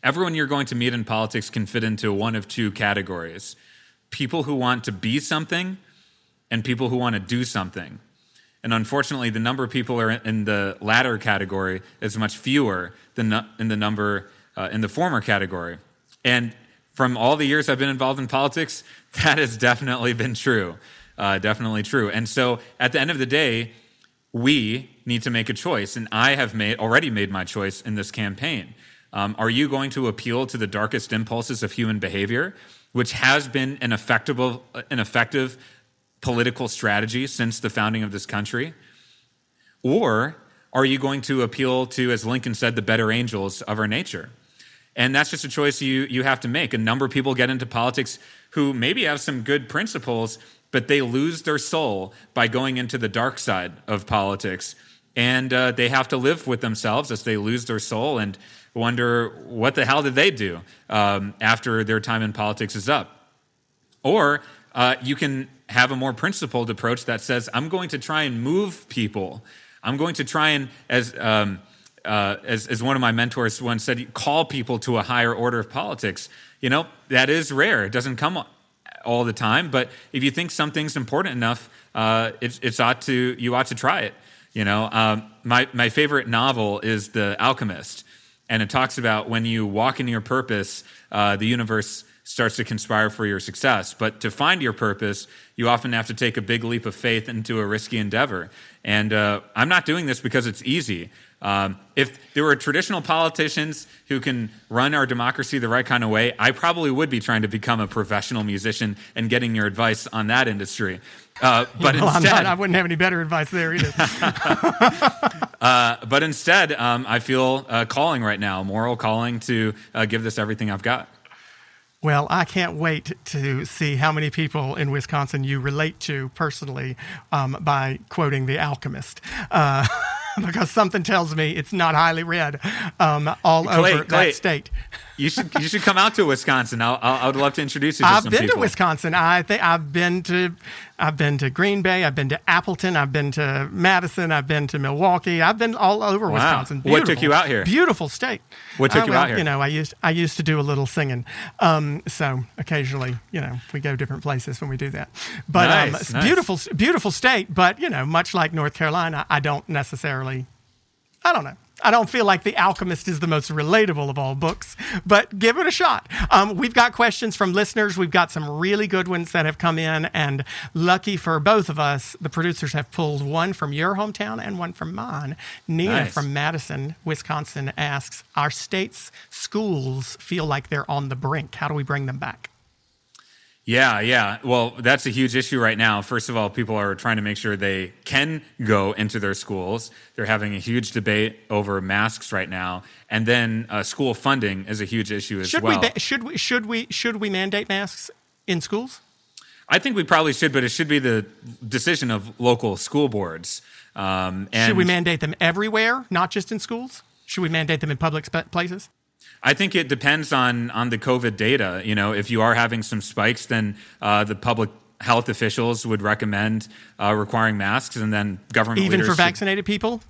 Everyone you're going to meet in politics can fit into one of two categories people who want to be something and people who want to do something. And unfortunately, the number of people are in the latter category is much fewer than in the number uh, in the former category. And from all the years I've been involved in politics, (laughs) that has definitely been true. Uh, definitely true. And so at the end of the day, we need to make a choice, and I have made already made my choice in this campaign. Um, are you going to appeal to the darkest impulses of human behavior, which has been an effective, an effective political strategy since the founding of this country? Or are you going to appeal to, as Lincoln said, the better angels of our nature? And that's just a choice you, you have to make. A number of people get into politics who maybe have some good principles, but they lose their soul by going into the dark side of politics. And uh, they have to live with themselves as they lose their soul and wonder what the hell did they do um, after their time in politics is up. Or uh, you can have a more principled approach that says, I'm going to try and move people. I'm going to try and, as, um, uh, as, as one of my mentors once said, call people to a higher order of politics. You know, that is rare. It doesn't come all the time, but if you think something's important enough, uh, it's, it's ought to, you ought to try it. You know, um, my, my favorite novel is The Alchemist, and it talks about when you walk in your purpose, uh, the universe starts to conspire for your success. But to find your purpose, you often have to take a big leap of faith into a risky endeavor. And uh, I'm not doing this because it's easy. Um, if there were traditional politicians who can run our democracy the right kind of way, I probably would be trying to become a professional musician and getting your advice on that industry. Uh, (laughs) but know, instead, not, I wouldn't have any better advice there either. (laughs) uh, but instead, um, I feel a calling right now, moral calling to uh, give this everything I've got. Well, I can't wait to see how many people in Wisconsin you relate to personally um, by quoting The Alchemist. (laughs) (laughs) Because something tells me it's not highly read um, all Clay, over Clay, that state. You should you should come out to Wisconsin. I'll, I'll, I would love to introduce you. to I've been people. to Wisconsin. I think I've been to I've been to Green Bay. I've been to Appleton. I've been to Madison. I've been to Milwaukee. I've been all over wow. Wisconsin. Beautiful, what took you out here? Beautiful state. What took uh, you out here? You know, I used I used to do a little singing. Um, so occasionally, you know, we go different places when we do that. But nice, um, it's nice. beautiful, beautiful state. But you know, much like North Carolina, I don't necessarily I don't know. I don't feel like The Alchemist is the most relatable of all books, but give it a shot. Um, we've got questions from listeners. We've got some really good ones that have come in, and lucky for both of us, the producers have pulled one from your hometown and one from mine. Nina Nice. from Madison, Wisconsin asks Our state's schools feel like they're on the brink. How do we bring them back? Yeah, yeah. Well, that's a huge issue right now. First of all, people are trying to make sure they can go into their schools. They're having a huge debate over masks right now, and then uh, school funding is a huge issue as Should well. we ba- should we should we should we mandate masks in schools? I think we probably should, but it should be the decision of local school boards. Um, and Should we mandate them everywhere, not just in schools? Should we mandate them in public sp- places? I think it depends on on the COVID data. You know, if you are having some spikes, then uh, the public health officials would recommend uh, requiring masks, and then government Even for leaders should- vaccinated people?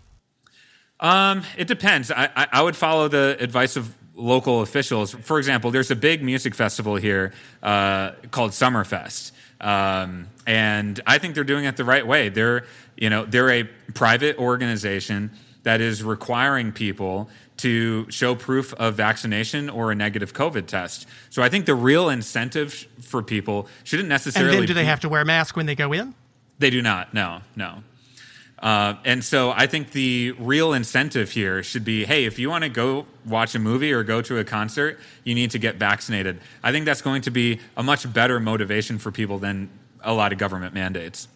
Um, it depends. I, I, I would follow the advice of local officials. For example, there's a big music festival here uh, called Summerfest, um, and I think they're doing it the right way. They're you know they're a private organization that is requiring people to show proof of vaccination or a negative COVID test. So I think the real incentive for people shouldn't necessarily. And then do they be- have to wear a mask when they go in? they do not. No, no. Uh, and so I think the real incentive here should be hey, if you want to go watch a movie or go to a concert, you need to get vaccinated. I think that's going to be a much better motivation for people than a lot of government mandates.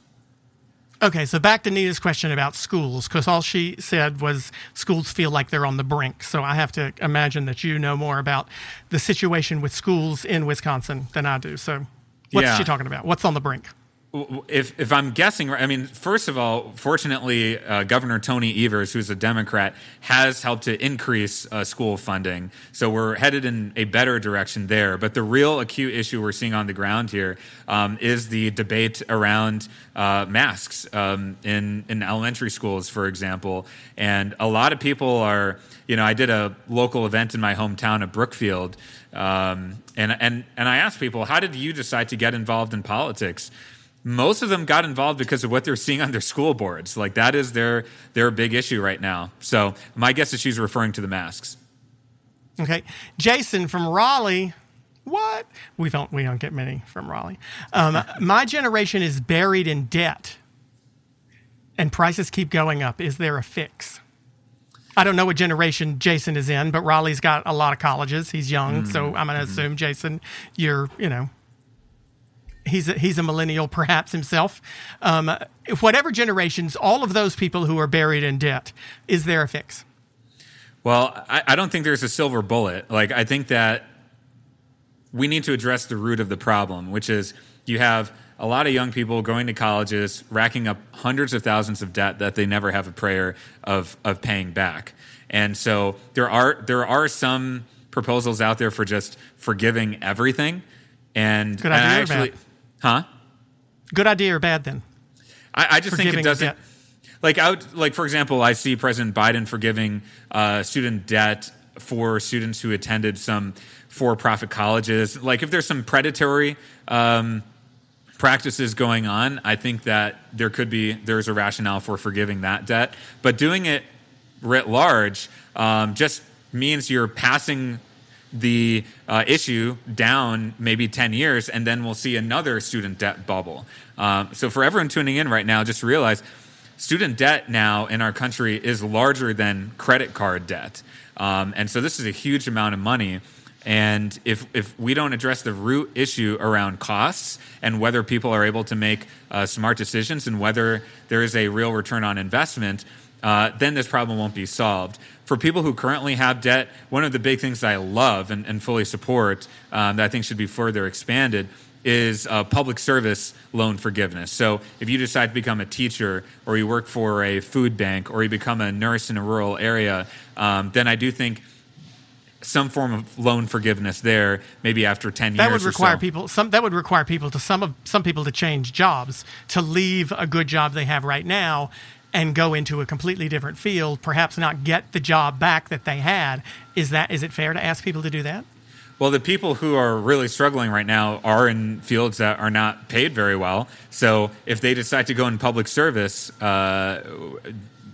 Okay, so back to Nina's question about schools, because all she said was schools feel like they're on the brink. So I have to imagine that you know more about the situation with schools in Wisconsin than I do. So what's Yeah. she talking about? What's on the brink? If if I'm guessing, right, I mean, first of all, fortunately, uh, Governor Tony Evers, who's a Democrat, has helped to increase uh, school funding. So we're headed in a better direction there. But the real acute issue we're seeing on the ground here um, is the debate around uh, masks um, in in elementary schools, for example. And a lot of people are, you know, I did a local event in my hometown of Brookfield, um, and and and I asked people, how did you decide to get involved in politics? Most of them got involved because of what they're seeing on their school boards. Like that is their their big issue right now. So my guess is she's referring to the masks. Okay, Jason from Raleigh. What? We don't we don't get many from Raleigh. Um, (laughs) my generation is buried in debt, and prices keep going up. Is there a fix? I don't know what generation Jason is in, but Raleigh's got a lot of colleges. He's young, mm-hmm. so I'm going to assume Jason, you're you know he's a, he's a millennial perhaps himself. Um, whatever generations, all of those people who are buried in debt, is there a fix? Well, I, I don't think there's a silver bullet. Like I think that we need to address the root of the problem, which is you have a lot of young people going to colleges, racking up hundreds of thousands of debt that they never have a prayer of of paying back. And so there are there are some proposals out there for just forgiving everything. And, and actually, Huh? Good idea or bad then? I, I just think it doesn't. Like out, like for example, I see President Biden forgiving uh, student debt for students who attended some for-profit colleges. Like if there's some predatory um, practices going on, I think that there could be there's a rationale for forgiving that debt. But doing it writ large um, just means you're passing the uh, issue down maybe 10 years, and then we'll see another student debt bubble. Um, so, for everyone tuning in right now, just realize student debt now in our country is larger than credit card debt. Um, and so, this is a huge amount of money. And if, if we don't address the root issue around costs and whether people are able to make uh, smart decisions and whether there is a real return on investment, uh, then this problem won't be solved. For people who currently have debt, one of the big things that I love and, and fully support um, that I think should be further expanded is uh, public service loan forgiveness. So if you decide to become a teacher or you work for a food bank or you become a nurse in a rural area, um, then I do think some form of loan forgiveness there maybe after 10 that years would require so. people some that would require people to some of some people to change jobs to leave a good job they have right now and go into a completely different field, perhaps not get the job back that they had. Is that is it fair to ask people to do that? Well, the people who are really struggling right now are in fields that are not paid very well. So if they decide to go in public service, uh,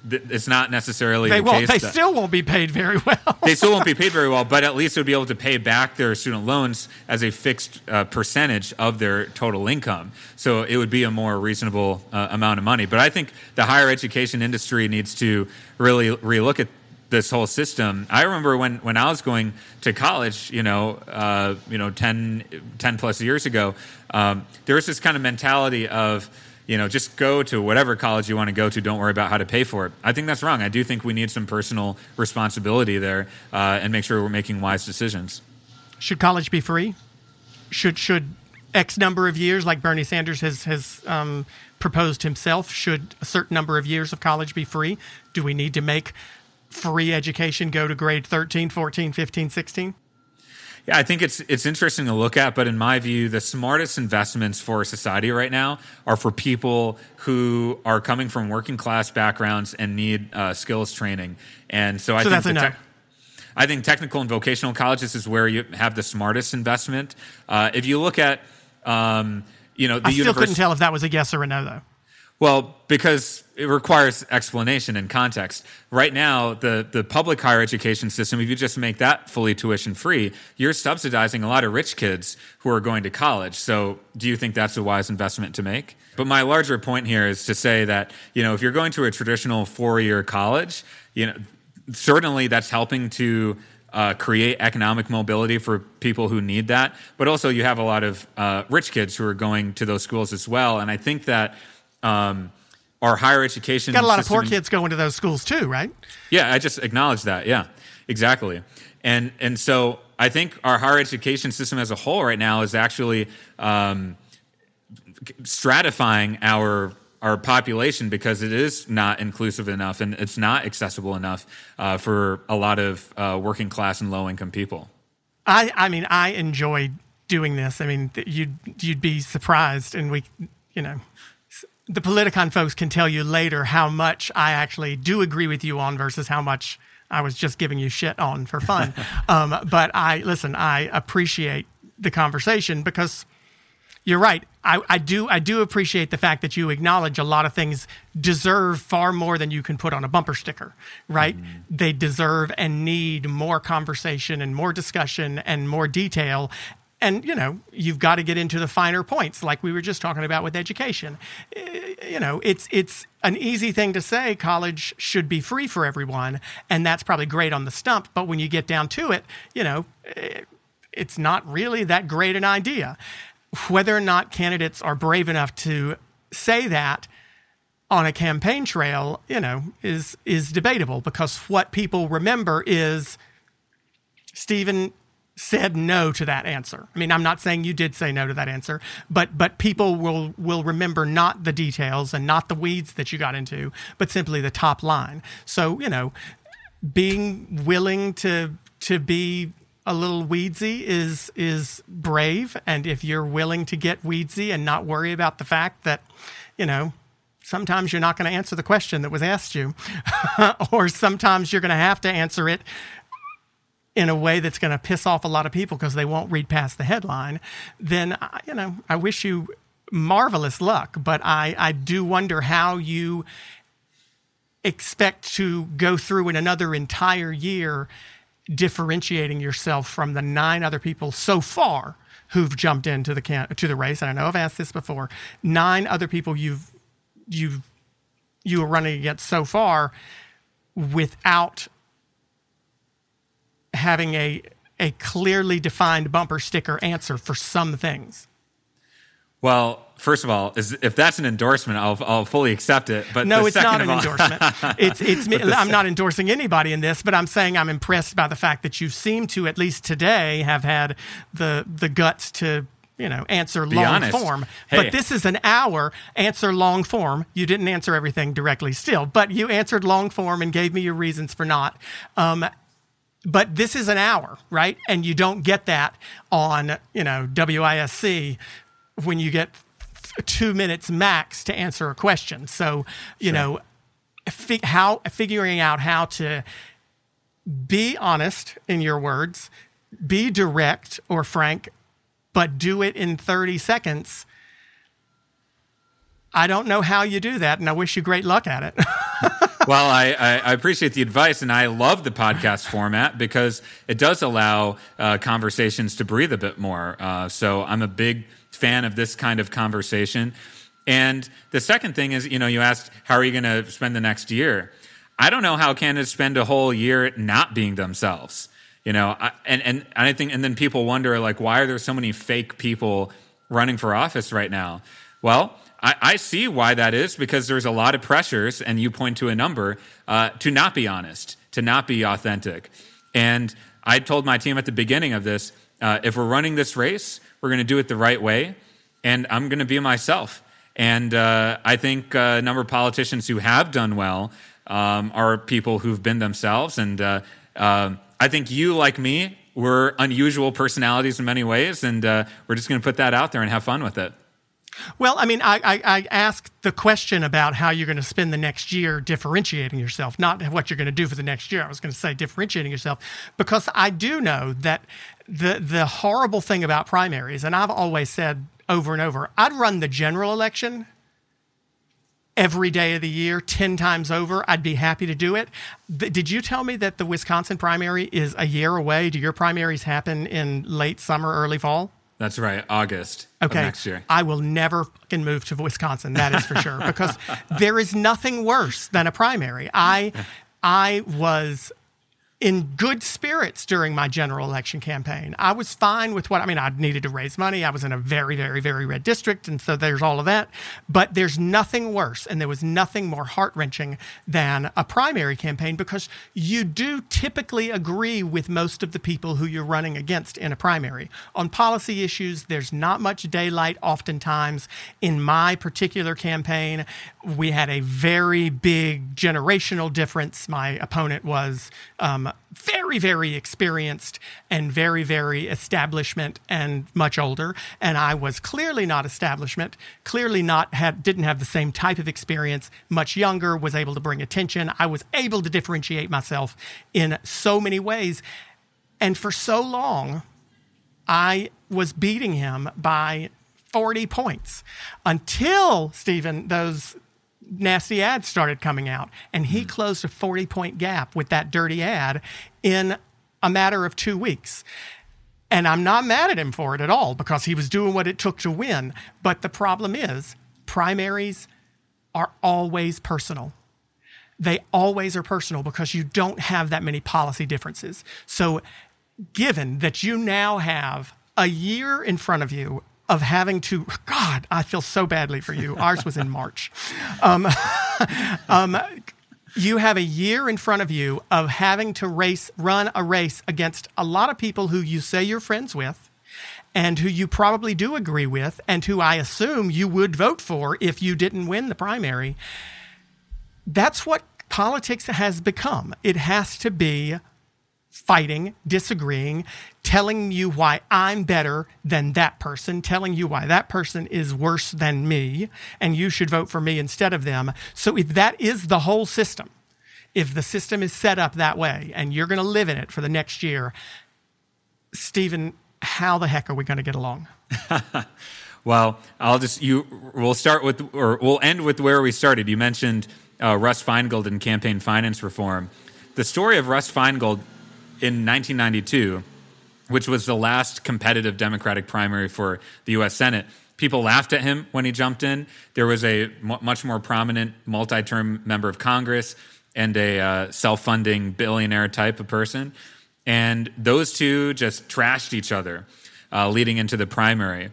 it's not necessarily they the won't. They that, still won't be paid very well. they still won't be (laughs) paid very well, but at least they'll be able to pay back their student loans as a fixed uh, percentage of their total income. So it would be a more reasonable uh, amount of money. But I think the higher education industry needs to really relook at this whole system. I remember when, when I was going to college, you know, uh, you know, 10, 10 plus years ago, um, there was this kind of mentality of, you know, just go to whatever college you want to go to. Don't worry about how to pay for it. I think that's wrong. I do think we need some personal responsibility there uh, and make sure we're making wise decisions. Should college be free? Should should X number of years, like Bernie Sanders has has um, proposed himself, should a certain number of years of college be free? Do we need to make free education go to grade 13, 14, 15, 16? Yeah, I think it's it's interesting to look at, but in my view, the smartest investments for society right now are for people who are coming from working class backgrounds and need uh, skills training. And so I so think that's. Te- I think technical and vocational colleges is where you have the smartest investment. Uh, if you look at, um, you know, the I still univers- couldn't tell if that was a yes or a no, though. Well, because it requires explanation and context. Right now, the, the public higher education system, if you just make that fully tuition free, you're subsidizing a lot of rich kids who are going to college. So, do you think that's a wise investment to make? But my larger point here is to say that, you know, if you're going to a traditional four year college, you know, certainly that's helping to uh, create economic mobility for people who need that. But also, you have a lot of uh, rich kids who are going to those schools as well. And I think that um, our higher education got a lot of poor kids going to those schools too, right? Yeah, I just acknowledge that. Yeah, exactly. And and so I think our higher education system as a whole right now is actually um, stratifying our our population because it is not inclusive enough and it's not accessible enough uh, for a lot of uh, working class and low income people. I I mean I enjoy doing this. I mean you'd you'd be surprised, and we you know the Politicon folks can tell you later how much I actually do agree with you on versus how much I was just giving you shit on for fun. (laughs) um, but I listen. I appreciate the conversation because you're right. I, I, do. I do appreciate the fact that you acknowledge a lot of things deserve far more than you can put on a bumper sticker. Right? Mm-hmm. They deserve and need more conversation and more discussion and more detail and you know you've got to get into the finer points like we were just talking about with education. Eh, you know it's it's an easy thing to say college should be free for everyone and that's probably great on the stump but when you get down to it you know eh, it's not really that great an idea. Whether or not candidates are brave enough to say that on a campaign trail, you know, is is debatable because what people remember is Steven said no to that answer. I mean, I'm not saying you did say no to that answer, but but people will will remember not the details and not the weeds that you got into, but simply the top line. So, you know, being willing to to be a little weedsy is is brave and if you're willing to get weedsy and not worry about the fact that, you know, sometimes you're not going to answer the question that was asked you, (laughs) or sometimes you're going to have to answer it in a way that's going to piss off a lot of people because they won't read past the headline, then, uh, you know, I wish you marvelous luck. But I, I do wonder how you expect to go through in another entire year differentiating yourself from the nine other people so far who've jumped into the can- to the race. And I know I've asked this before. Nine other people you've you you are running against so far without having a a clearly defined bumper sticker answer for some things. Well, first of all, is if that's an endorsement, I'll I'll fully accept it. But no, it's not an all- endorsement. (laughs) it's it's me. I'm not endorsing anybody in this, but I'm saying I'm impressed by the fact that you seem to at least today have had the the guts to you know answer long honest. form. Hey. But this is an hour answer long form. You didn't answer everything directly still, but you answered long form and gave me your reasons for not. Um, but this is an hour, right? And you don't get that on, you know, WISC when you get two minutes max to answer a question. So, you know, fi- how figuring out how to be honest in your words, be direct or frank, but do it in 30 seconds. I don't know how you do that, and I wish you great luck at it. (laughs) well, I, I, appreciate the advice, and I love the podcast format because it does allow uh, conversations to breathe a bit more. Uh, so I'm a big fan of this kind of conversation. And the second thing is, you know, you asked, how are you going to spend the next year? I don't know how candidates spend a whole year not being themselves. You know, I, and, and I think, and then people wonder, like, why are there so many fake people running for office right now? Well, I, I see why that is because there's a lot of pressures, and you point to a number uh, to not be honest, to not be authentic. And I told my team at the beginning of this uh, if we're running this race, we're going to do it the right way, and I'm going to be myself. And uh, I think uh, a number of politicians who have done well um, are people who've been themselves. And uh, um I think you, like me, we're unusual personalities in many ways, and uh, we're just going to put that out there and have fun with it. Well, I mean, I, I, I asked the question about how you're going to spend the next year differentiating yourself, not what you're going to do for the next year. I was going to say differentiating yourself because I do know that the the horrible thing about primaries, and I've always said over and over, I'd run the general election every day of the year, 10 times over. I'd be happy to do it. Th- did you tell me that the Wisconsin primary is a year away? Do your primaries happen in late summer, early fall? That's right, August Okay. of next year. I will never fucking move to Wisconsin. That is for sure because (laughs) there is nothing worse than a primary. I I was in good spirits during my general election campaign. I was fine with what I mean. I needed to raise money. I was in a very, very, very red district, and so there's all of that. But there's nothing worse, and there was nothing more heart wrenching than a primary campaign because you do typically agree with most of the people who you're running against in a primary on policy issues. There's not much daylight. Oftentimes, in my particular campaign, we had a very big generational difference. My opponent was um, very, very experienced and very, very establishment and much older. And I was clearly not establishment, clearly not had, didn't have the same type of experience, much younger, was able to bring attention. I was able to differentiate myself in so many ways. And for so long, I was beating him by 40 points until, Steven, those nasty ads started coming out. And he hmm. closed a 40 point gap with that dirty ad in a matter of two weeks. And I'm not mad at him for it at all because he was doing what it took to win. But the problem is, primaries are always personal. They always are personal because you don't have that many policy differences. So, given that you now have a year in front of you of having to, God, I feel so badly for you. Ours was in March. (laughs) Um, (laughs) um, you have a year in front of you of having to race, run a race against a lot of people who you say you're friends with and who you probably do agree with and who I assume you would vote for if you didn't win the primary. That's what politics has become. It has to be fighting, disagreeing, telling you why I'm better than that person, telling you why that person is worse than me, and you should vote for me instead of them. So if that is the whole system, if the system is set up that way and you're going to live in it for the next year, Steven, how the heck are we going to get along? (laughs) well, I'll just you. We'll start with, or we'll end with where we started. You mentioned uh, Russ Feingold and campaign finance reform. The story of Russ Feingold in 1992, which was the last competitive Democratic primary for the U.S. Senate. People laughed at him when he jumped in. There was a m- much more prominent multi term member of Congress and a uh, self funding billionaire type of person. And those two just trashed each other uh, leading into the primary.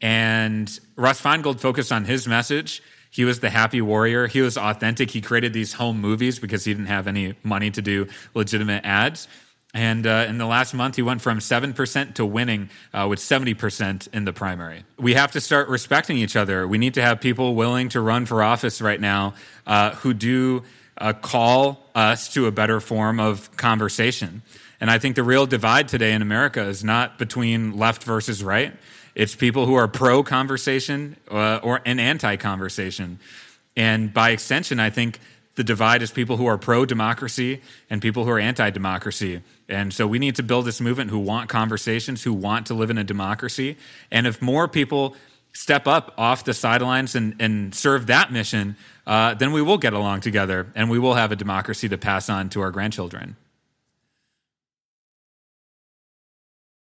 And Russ Feingold focused on his message. He was the happy warrior. He was authentic. He created these home movies because he didn't have any money to do legitimate ads. And uh, in the last month, he went from 7% to winning uh, with 70% in the primary. We have to start respecting each other. We need to have people willing to run for office right now uh, who do uh, call us to a better form of conversation. And I think the real divide today in America is not between left versus right. It's people who are pro conversation uh, or an anti conversation. And by extension, I think the divide is people who are pro democracy and people who are anti democracy. And so we need to build this movement who want conversations, who want to live in a democracy. And if more people step up off the sidelines and, and serve that mission, uh, then we will get along together and we will have a democracy to pass on to our grandchildren.